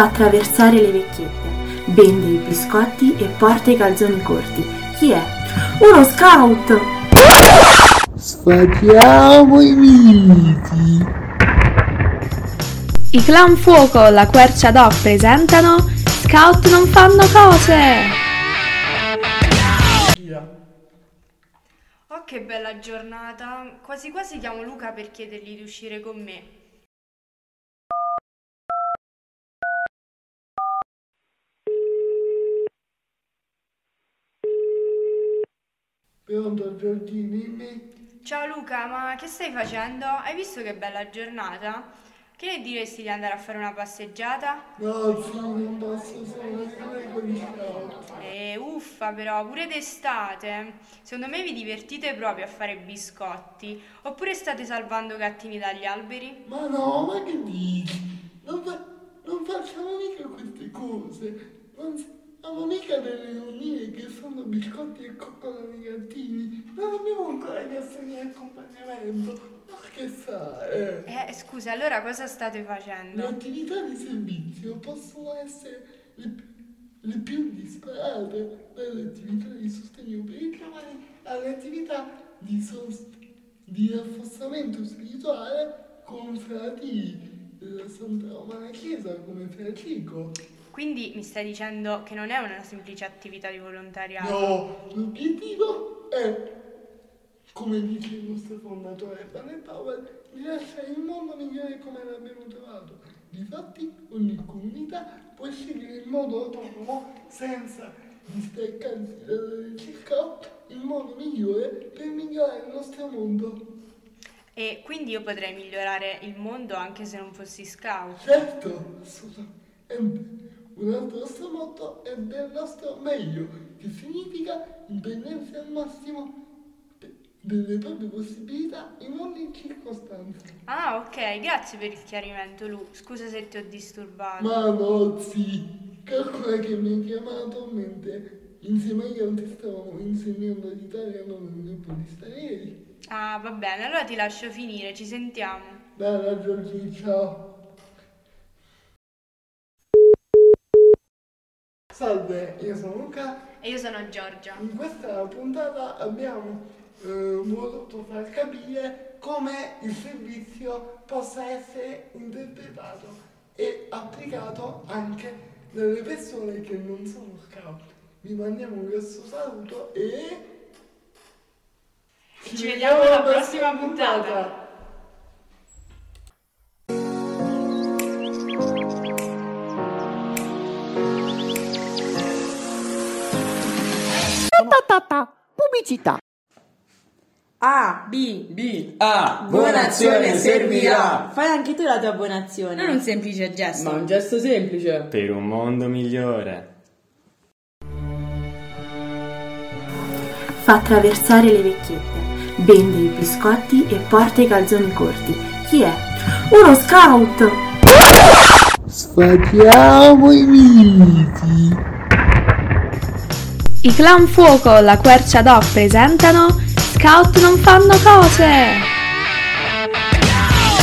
fa attraversare le vecchiette, vende i biscotti e porta i calzoni corti. Chi è? Uno scout! Sfatiamo i miti! I clown fuoco, la quercia doc presentano Scout non fanno cose! Oh, che bella giornata! Quasi quasi chiamo Luca per chiedergli di uscire con me. Pronto Giorgini? Mi... Ciao Luca, ma che stai facendo? Hai visto che bella giornata? Che ne diresti di andare a fare una passeggiata? No, sì, non posso stare con scout. Eh, uffa però, pure d'estate. Secondo me vi divertite proprio a fare biscotti. Oppure state salvando gattini dagli alberi? Ma no, ma che dici? Non, fa- non facciamo mica queste cose. Non siamo mica delle nonnine che sono biscotti e coccolano i gattini. Non abbiamo ancora chiesto di accompagnamento. Ma che sa, eh? Eh, scusa, allora cosa state Le facendo? attività di servizio possono essere le, le più disparate, dalle attività di sostegno per i giovani alle attività di, sost- di raffossamento spirituale con frati della Santa Romana Chiesa come Fracico. Quindi mi stai dicendo che non è una semplice attività di volontariato? No, l'obiettivo è, come dice il nostro fondatore Banner Powell, di lasciare il mondo migliore come l'abbiamo trovato. Difatti, ogni comunità può scegliere in modo autonomo, senza distaccarsi dalla ricerca, il modo migliore per migliorare il nostro mondo. E quindi io potrei migliorare il mondo anche se non fossi scout? Certo, assolutamente. Un altro nostro motto è del nostro meglio, che significa impegnarsi al massimo de- delle proprie possibilità in ogni circostanza. Ah, ok, grazie per il chiarimento, Lu. Scusa se ti ho disturbato. Ma no, sì, calcola che mi hai chiamato mentre insieme agli altri stavamo insegnando l'italiano nel gruppo di stranieri. Ah, va bene, allora ti lascio finire, ci sentiamo. Dai, Giorgi, ciao. Salve, io sono Luca E io sono Giorgia. In questa puntata abbiamo eh, voluto far capire come il servizio possa essere interpretato e applicato anche dalle persone che non sono scout. Vi mandiamo un grosso saluto e Ci vediamo alla prossima puntata. Pubblicità. A, B. B. A. Buona azione servirà. Fai anche tu la tua buona azione. Non un semplice gesto. Ma un gesto semplice. Per un mondo migliore. Fa attraversare le vecchiette, vende i biscotti e porta i calzoni corti. Chi è? Uno scout! sfatiamo i miti. I clown fuoco, la quercia doc presentano Scout non fanno cose!